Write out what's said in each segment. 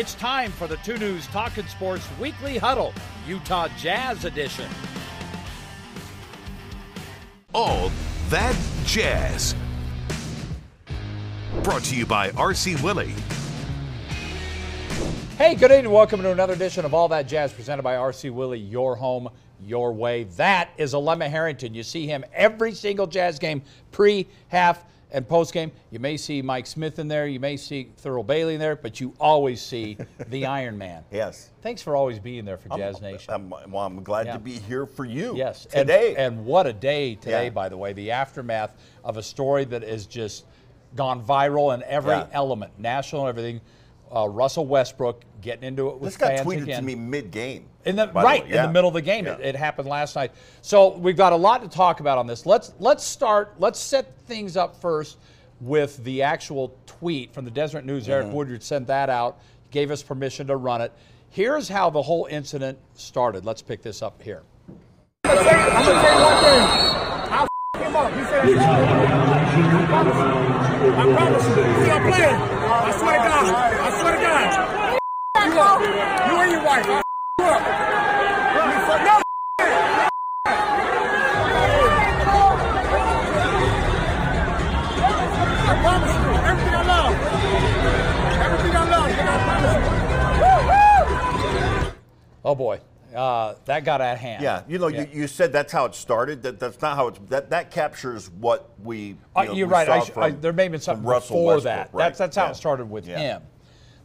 It's time for the Two News Talking Sports Weekly Huddle, Utah Jazz Edition. All that jazz. Brought to you by RC Willey. Hey, good evening. Welcome to another edition of All That Jazz presented by RC Willey, your home, your way. That is Alema Harrington. You see him every single Jazz game, pre, half, and post game. You may see Mike Smith in there. You may see Thurl Bailey in there, but you always see the Iron Man. Yes. Thanks for always being there for I'm- Jazz Nation. I'm, well, I'm glad Yeah. to be here for you. Yes, Today. And, and what a day today, Yeah. by the way. The aftermath of a story that has just gone viral in every Yeah. element, national and everything. Uh, Russell Westbrook getting into it with this got fans tweeted again. to me mid-game. In the, by right way. in the middle of the game, Yeah. it, it happened last night. So we've got a lot to talk about on this. Let's let's start. Let's set things up first with the actual tweet from the Deseret News. Mm-hmm. Eric Woodyard sent that out. Gave us permission to run it. Here's how the whole incident started. Let's pick this up here. I'm gonna tell you one thing. I'll f- him up. He said, I promise you. I promise you. You see, playing. I swear to God. I swear to God. You up. You and your wife. I'll you up. No. I promise you. Everything I love. Everything I love. I promise you. Oh boy, uh, that got out of hand. Yeah, you know, You, you said that's how it started. That that's not how it's. That that captures what we. You Uh, know, you're we right. saw I from- I, there may have been something from before Westbrook, that. right. That's that's how Yeah. it started with Yeah. him.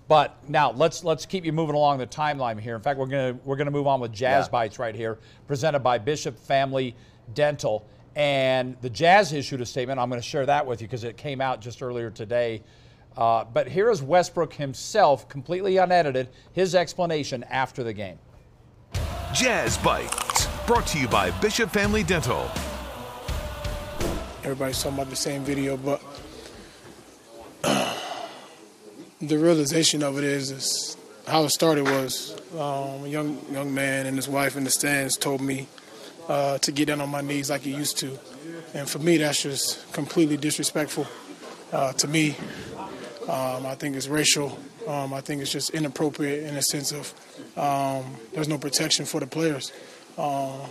But now let's let's keep you moving along the timeline here. In fact, we're gonna we're gonna move on with Jazz Yeah. Bites right here, presented by Bishop Family Dental. And the Jazz issued a statement. I'm going to share that with you because it came out just earlier today. Uh, but here is Westbrook himself, completely unedited, his explanation after the game. Jazz Bites. Brought to you by Bishop Family Dental. everybody's talking about the same video, but the realization of it is, is how it started was um, a young young man and his wife in the stands told me uh, to get down on my knees like he used to, and for me that's just completely disrespectful uh, to me. Um, I think it's racial. Um, I think it's just inappropriate in a sense of um, there's no protection for the players. Um,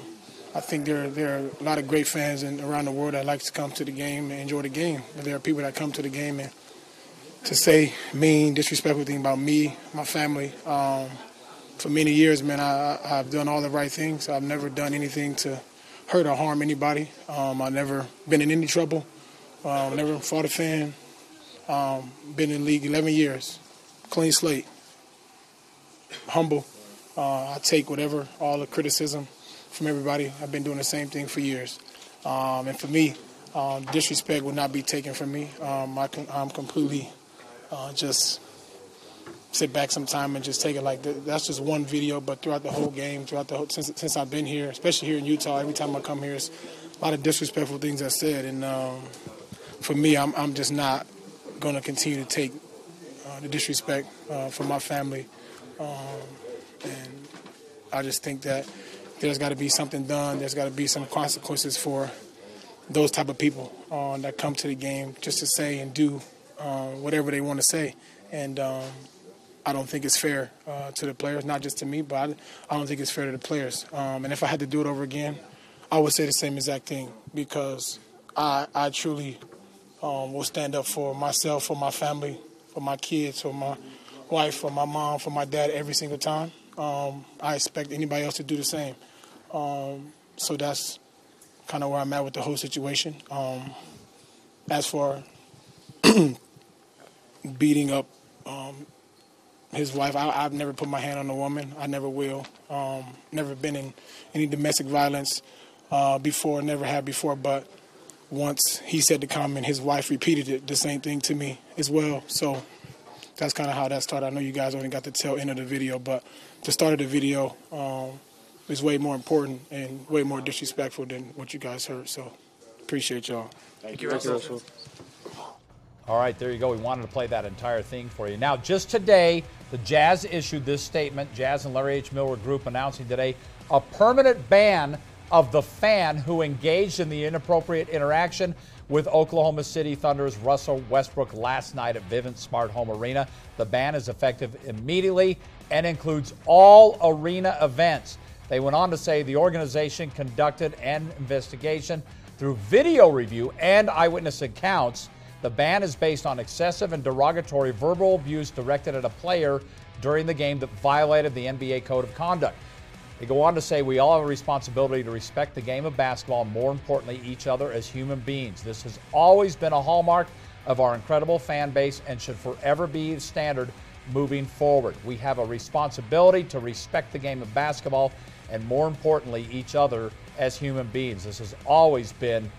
I think there there are a lot of great fans in, around the world that like to come to the game and enjoy the game. But there are people that come to the game and to say mean, disrespectful things about me, my family. Um, for many years, man, I, I've done all the right things. I've never done anything to hurt or harm anybody. Um, I've never been in any trouble. Um, never fought a fan. Um, been in the league 11 years, clean slate, humble. Uh, I take whatever, all the criticism from everybody. I've been doing the same thing for years. Um, and for me, um, disrespect will not be taken from me. I I'm completely uh, just sit back some time and just take it like that. That's just one video, but throughout the whole game, throughout the whole, since, since I've been here, especially here in Utah, every time I come here, it's a lot of disrespectful things I said. And um, for me, I'm, I'm just not going to continue to take uh, the disrespect uh, from my family. Um, and I just think that there's got to be something done. There's got to be some consequences for those type of people uh, that come to the game just to say and do uh, whatever they want to say. And um, I don't think it's fair uh, to the players, not just to me, but I, I don't think it's fair to the players. Um, and if I had to do it over again, I would say the same exact thing because I, I truly um, will stand up for myself, for my family, for my kids, for my wife, for my mom, for my dad every single time. Um, I expect anybody else to do the same. Um, so that's kind of where I'm at with the whole situation. Um, as for beating up um, his wife, I, I've never put my hand on a woman. I never will. Um, never been in any domestic violence uh, before, never had before. But once he said the comment, his wife repeated it, the same thing to me as well. So that's kind of how that started. I know you guys only got the tail end of the video, but the start of the video um, is way more important and way more disrespectful than what you guys heard. So appreciate y'all. Thank you, Russell. All right, there you go. We wanted to play that entire thing for you. Now, just today, the Jazz issued this statement. Jazz and Larry H. Miller Group announcing today a permanent ban of the fan who engaged in the inappropriate interaction with Oklahoma City Thunder's Russell Westbrook last night at Vivint Smart Home Arena. The ban is effective immediately and includes all arena events. They went on to say the organization conducted an investigation through video review and eyewitness accounts. The ban is based on excessive and derogatory verbal abuse directed at a player during the game that violated the NBA Code of Conduct. They go on to say we all have a responsibility to respect the game of basketball and, more importantly, each other as human beings. This has always been a hallmark of our incredible fan base and should forever be the standard moving forward. We have a responsibility to respect the game of basketball and, more importantly, each other as human beings. This has always been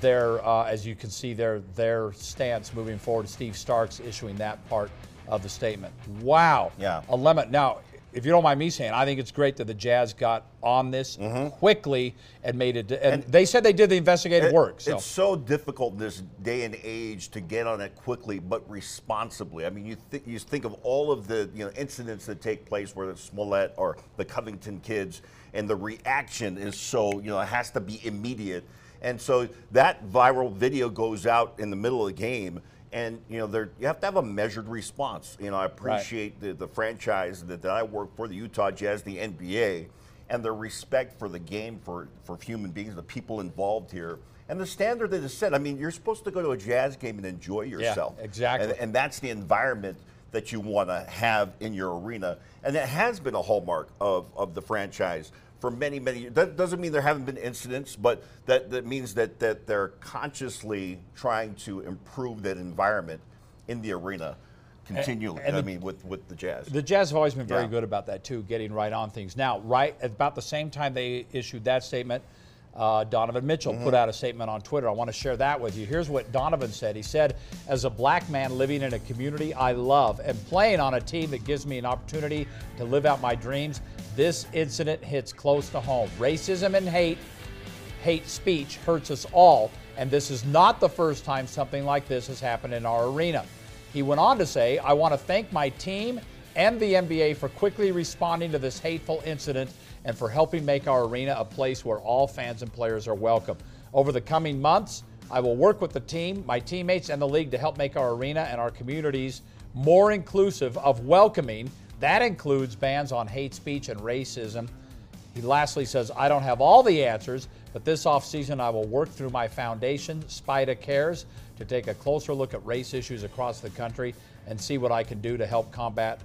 their, uh, as you can see, their their stance moving forward. Steve Starks issuing that part of the statement. Wow. Yeah. Alema. Now, if you don't mind me saying, I think it's great that the Jazz got on this quickly and made it. And, And- they said they did the investigative It- work. So It's so difficult in this day and age to get on it quickly but responsibly. I mean, you th- you think of all of the you know incidents that take place, whether it's Smollett or the Covington kids, and the reaction is so you know it has to be immediate. And so that viral video goes out in the middle of the game, and you know there you have to have a measured response. You know, I appreciate the, the franchise that, that I work for, the Utah Jazz, the NBA and their respect for the game, for, for human beings, the people involved here, and the standard that is set. I mean, you're supposed to go to a jazz game and enjoy yourself. exactly. And, and that's the environment that you want to have in your arena. And that has been a hallmark of, of the franchise for many, many years. That doesn't mean there haven't been incidents, but that, that means that, that they're consciously trying to improve that environment in the arena continually. and I the- mean, with, with the Jazz. The Jazz have always been very Yeah. good about that too, getting right on things. Now, right at about the same time they issued that statement, uh, Donovan Mitchell Mm-hmm. put out a statement on Twitter. I want to share that with you. Here's what Donovan said. He said, "As a black man living in a community I love and playing on a team that gives me an opportunity to live out my dreams, this incident hits close to home. Racism and hate hate speech hurts us all, and this is not the first time something like this has happened in our arena. He went on to say, I want to thank my team and the NBA for quickly responding to this hateful incident and for helping make our arena a place where all fans and players are welcome. Over the coming months, I will work with the team, my teammates, and the league to help make our arena and our communities more inclusive of welcoming. That includes bans on hate speech and racism. He lastly says, I don't have all the answers, but this offseason I will work through my foundation, Spida Cares, to take a closer look at race issues across the country and see what I can do to help combat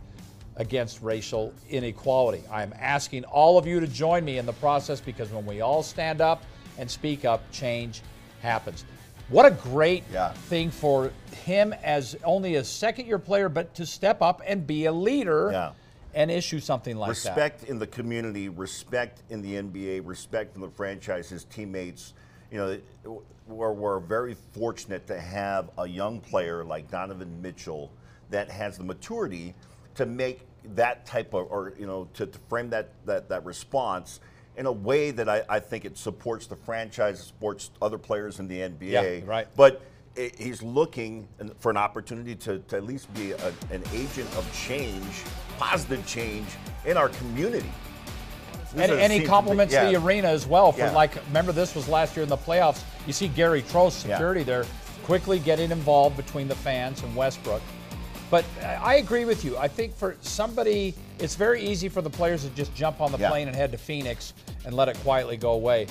against racial inequality. I am asking all of you to join me in the process because when we all stand up and speak up, change happens. What a great Yeah. thing for him as only a second year player, but to step up and be a leader Yeah. and issue something like that. respect in the community, respect in the NBA, respect from the franchise, his teammates. You know, we're, we're very fortunate to have a young player like Donovan Mitchell that has the maturity to make that type of, or you know, to, to frame that, that that response in a way that I, I think it supports the franchise, supports other players in the NBA. Yeah, right. But i- he's looking for an opportunity to, to at least be a, an agent of change, positive change in our community. And, and he to compliments the yeah. arena as well. For Yeah. like, remember this was last year in the playoffs. You see Gary Trost, Yeah. security there, quickly getting involved between the fans and Westbrook. But I agree with you. I think for somebody, it's very easy for the players to just jump on the Yeah. plane and head to Phoenix and let it quietly go away.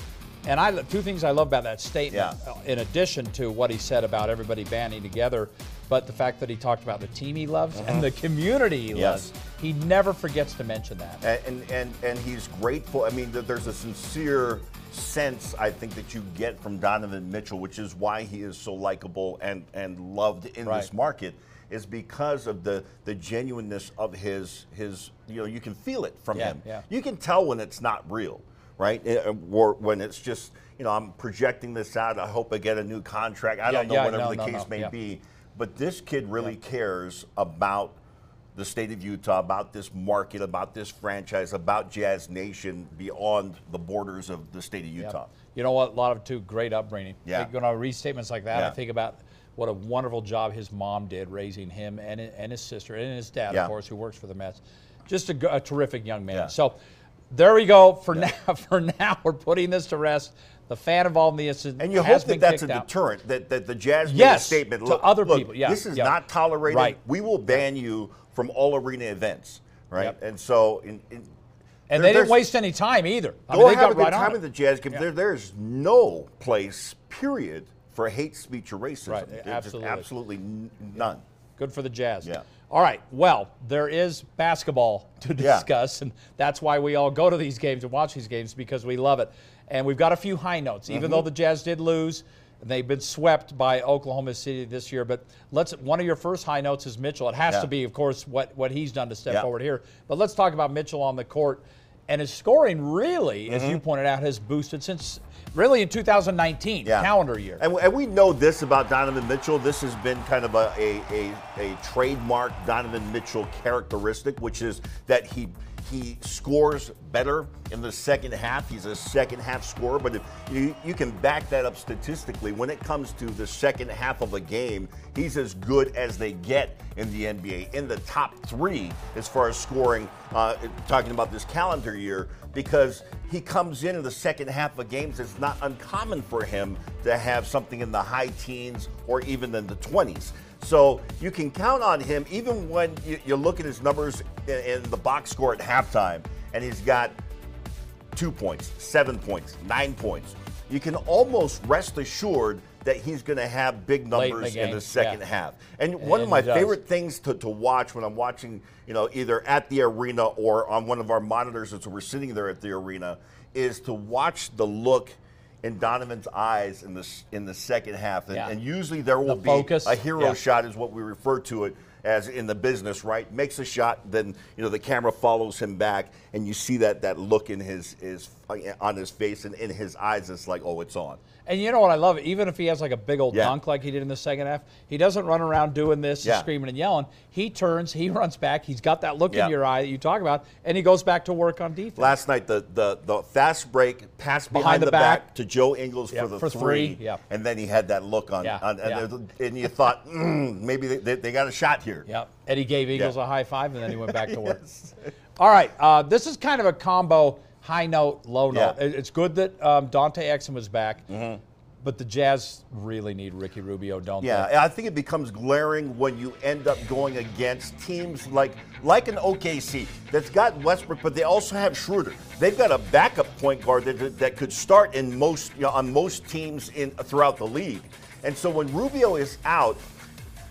And I two things I love about that statement, Yeah. uh, in addition to what he said about everybody banding together, but the fact that he talked about the team he loves and the community he Mm-hmm. Yes. loves. He never forgets to mention that. and and and, and he's grateful. I mean, there's a sincere sense I think that you get from Donovan Mitchell, which is why he is so likable and and loved in Right. this market, is because of the the genuineness of his his. You know, you can feel it from Yeah, him. yeah. You can tell when it's not real, right? Eh, Or when it's just you know I'm projecting this out. I hope I get a new contract. I Yeah, don't know yeah, whatever no, the no, case no, may yeah. be. But this kid really cares about the state of Utah, about this market, about this franchise, about Jazz Nation beyond the borders of the state of Yep. Utah. You know what? A lot of two great upbringing. Yeah. Like, when I read statements like that, I think about what a wonderful job his mom did raising him and, and his sister and his dad, Yeah. of course, who works for the Mets. Just a terrific young man. Yeah. So there we go. For now, for now, we're putting this to rest. The fan involved in the incident And you hope that that's a out. deterrent, that, that the Jazz made a statement. to Look, other look, people, yeah, this is yeah. not tolerated. Right. We will ban you from all arena events, right? Yep. And so, in, in, And there- they didn't waste any time either. I Go mean, they have got a good right time at the Jazz game. There, there's no place, period, for hate speech or racism. Right, There's absolutely. absolutely none. Good for the Jazz. Yeah. All right. Well, there is basketball to Yeah. discuss, and that's why we all go to these games and watch these games because we love it. And we've got a few high notes, even Mm-hmm. though the Jazz did lose. and They've been swept by Oklahoma City this year, but let's. One of your first high notes is Mitchell. It has Yeah. to be, of course, what what he's done to step Yeah. forward here. But let's talk about Mitchell on the court, and his scoring really, as Mm-hmm. you pointed out, has boosted since really in 2019 Yeah. calendar year. And, and we know this about Donovan Mitchell. This has been kind of a, a, a, a trademark Donovan Mitchell characteristic, which is that he he scores better in the second half. He's a second half scorer, but if you, you can back that up statistically. When it comes to the second half of a game, he's as good as they get in the NBA, in the top three as far as scoring. Uh, talking about this calendar year, because he comes in in the second half of games. It's not uncommon for him to have something in the high teens or even in the 20s. So you can count on him even when you, look at his numbers in, in the box score at halftime, and he's got two points, seven points, nine points. You can almost rest assured that he's going to have big Late in the numbers in the second yeah. half. And one of my favorite things to, to watch when I'm watching, you know, either at the arena or on one of our monitors as we're sitting there at the arena, is to watch the look in Donovan's eyes in the in the second half. And, Yeah. and usually there will The be focus, a hero yeah. shot, is what we refer to it as in the business, right? Makes a shot, then you know the camera follows him back, and you see that that look in his his on his face and in his eyes. It's like, oh, it's on. And you know what I love? Even if he has like a big old Yeah. dunk like he did in the second half, he doesn't run around doing this, and Yeah. screaming and yelling. He turns, he runs back. He's got that look Yeah. in your eye that you talk about, and he goes back to work on defense. Last night, the the, the fast break pass behind, Behind the the, back. back. to Joe Ingles for the for three, three, and then he had that look on, on and, and you thought mm, maybe they, they, they got a shot here. Yep. And he gave Ingles Yeah. a high five, and then he went back to work. All right. Uh, this is kind of a combo high note, low note. Yeah. Mm-hmm. It's good that um, Dante Exum was back, but the Jazz really need Ricky Rubio, don't Yeah, they? and I think it becomes glaring when you end up going against teams like like an OKC that's got Westbrook, but they also have Schroeder. They've got a backup point guard that, that could start in most you know, on most teams in throughout the league. And so when Rubio is out,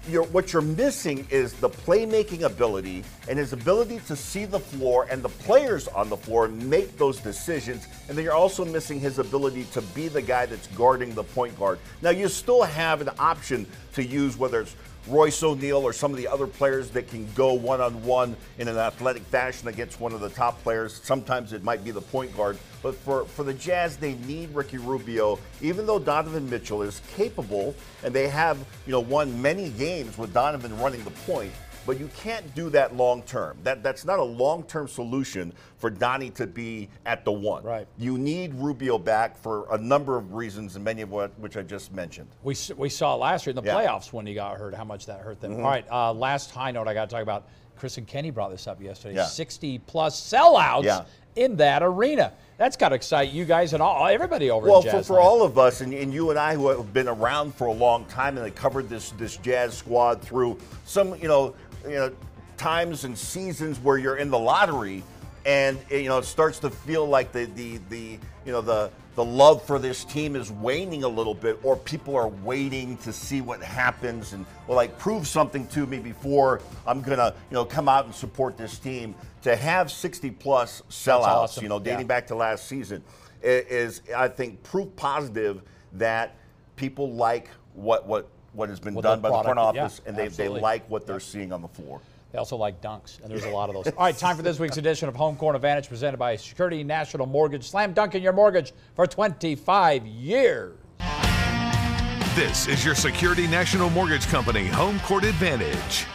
you're, what you're missing is the playmaking ability and his ability to see the floor and the players on the floor make those decisions. And then you're also missing his ability to be the guy that's guarding the point guard. Now, you still have an option to use whether it's Royce O'Neale or some of the other players that can go one on one in an athletic fashion against one of the top players. Sometimes it might be the point guard. But for, for the Jazz, they need Ricky Rubio, even though Donovan Mitchell is capable and they have, you know, won many games with Donovan running the point. But you can't do that long term. That that's not a long term solution for Donnie to be at the one. Right. You need Rubio back for a number of reasons, and many of what which I just mentioned. We, we saw last year in the Yeah. Mm-hmm. playoffs when he got hurt, how much that hurt them. All right, uh, last high note I got to talk about. Chris and Kenny brought this up yesterday. Yeah. 60 plus sellouts Yeah. in that arena. That's got to excite you guys and all everybody over Well, for, for all of us, and, and you and I who have been around for a long time and have covered this this jazz squad through some, you know, you know, times and seasons where you're in the lottery, and eh, you know it starts to feel like the the the you know the the love for this team is waning a little bit, or people are waiting to see what happens and well, like prove something to me before I'm gonna you know come out and support this team. To have 60 plus sellouts, awesome. you know, dating Yeah. back to last season, is I think proof positive that people like what what what has been What done their by the front product- yeah, office, and they, they like what they're seeing on the floor. They also like dunks, and there's a lot of those. All right, time for this week's edition of Home Court Advantage presented by Security National Mortgage. Slam dunk in your mortgage for 25 years. This is your Security National Mortgage Company Home Court Advantage.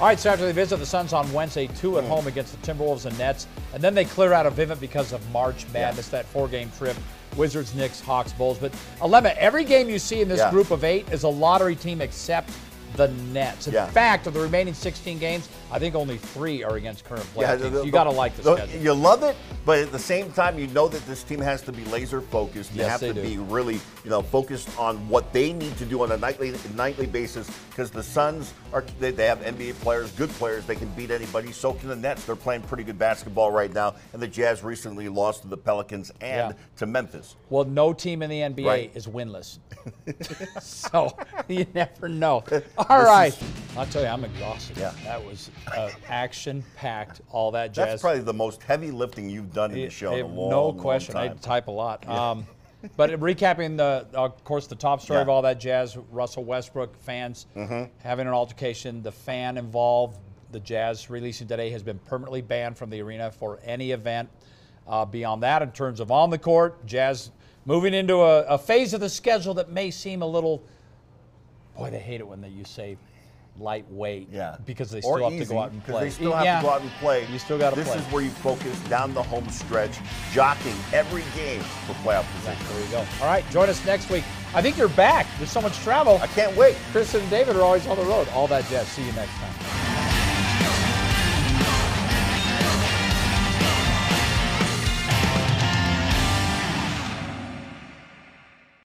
All right, so after they visit the Suns on Wednesday, two at mm. home against the Timberwolves and Nets, and then they clear out of Vivint because of March Madness, that four-game trip. Wizards, Knicks, Hawks, Bulls. But Alema, every game you see in this Yeah. group of eight is a lottery team except the Nets. In Yeah. fact, of the remaining 16 games, I think only three are against current playoff the- the- you got to like the, the-. You love it, but at the same time, you know that this team has to be laser focused. They Yes, have they to do. be really, you know, focused on what they need to do on a nightly nightly basis. Because the Suns are they, they have NBA players, good players. They can beat anybody. So can the Nets. They're playing pretty good basketball right now. And the Jazz recently lost to the Pelicans and Yeah. to Memphis. Well, no team in the NBA Right. is winless. so you never know. All right. I'll tell you, I'm exhausted. Yeah. That was uh, action packed, all that jazz. That's probably the most heavy lifting you've done in the It- show in a long, no long question. I type a lot. Um, but recapping the, of course, the top story Yeah. of all that jazz: Russell Westbrook fans Mm-hmm. having an altercation. The fan involved, the Jazz releasing today, has been permanently banned from the arena for any event. Uh, beyond that, in terms of on the court, Jazz moving into a, a phase of the schedule that may seem a little. Boy, they hate it when they you say lightweight. Yeah. Because they Or still have to go out and play. They still have Yeah. to go out and play. You still got to This play. is where you focus down the home stretch, jockeying every game for playoff position. There you go. All right, join us next week. I think you're back. There's so much travel. I can't wait. Chris and David are always on the road. All that jazz. See you next time.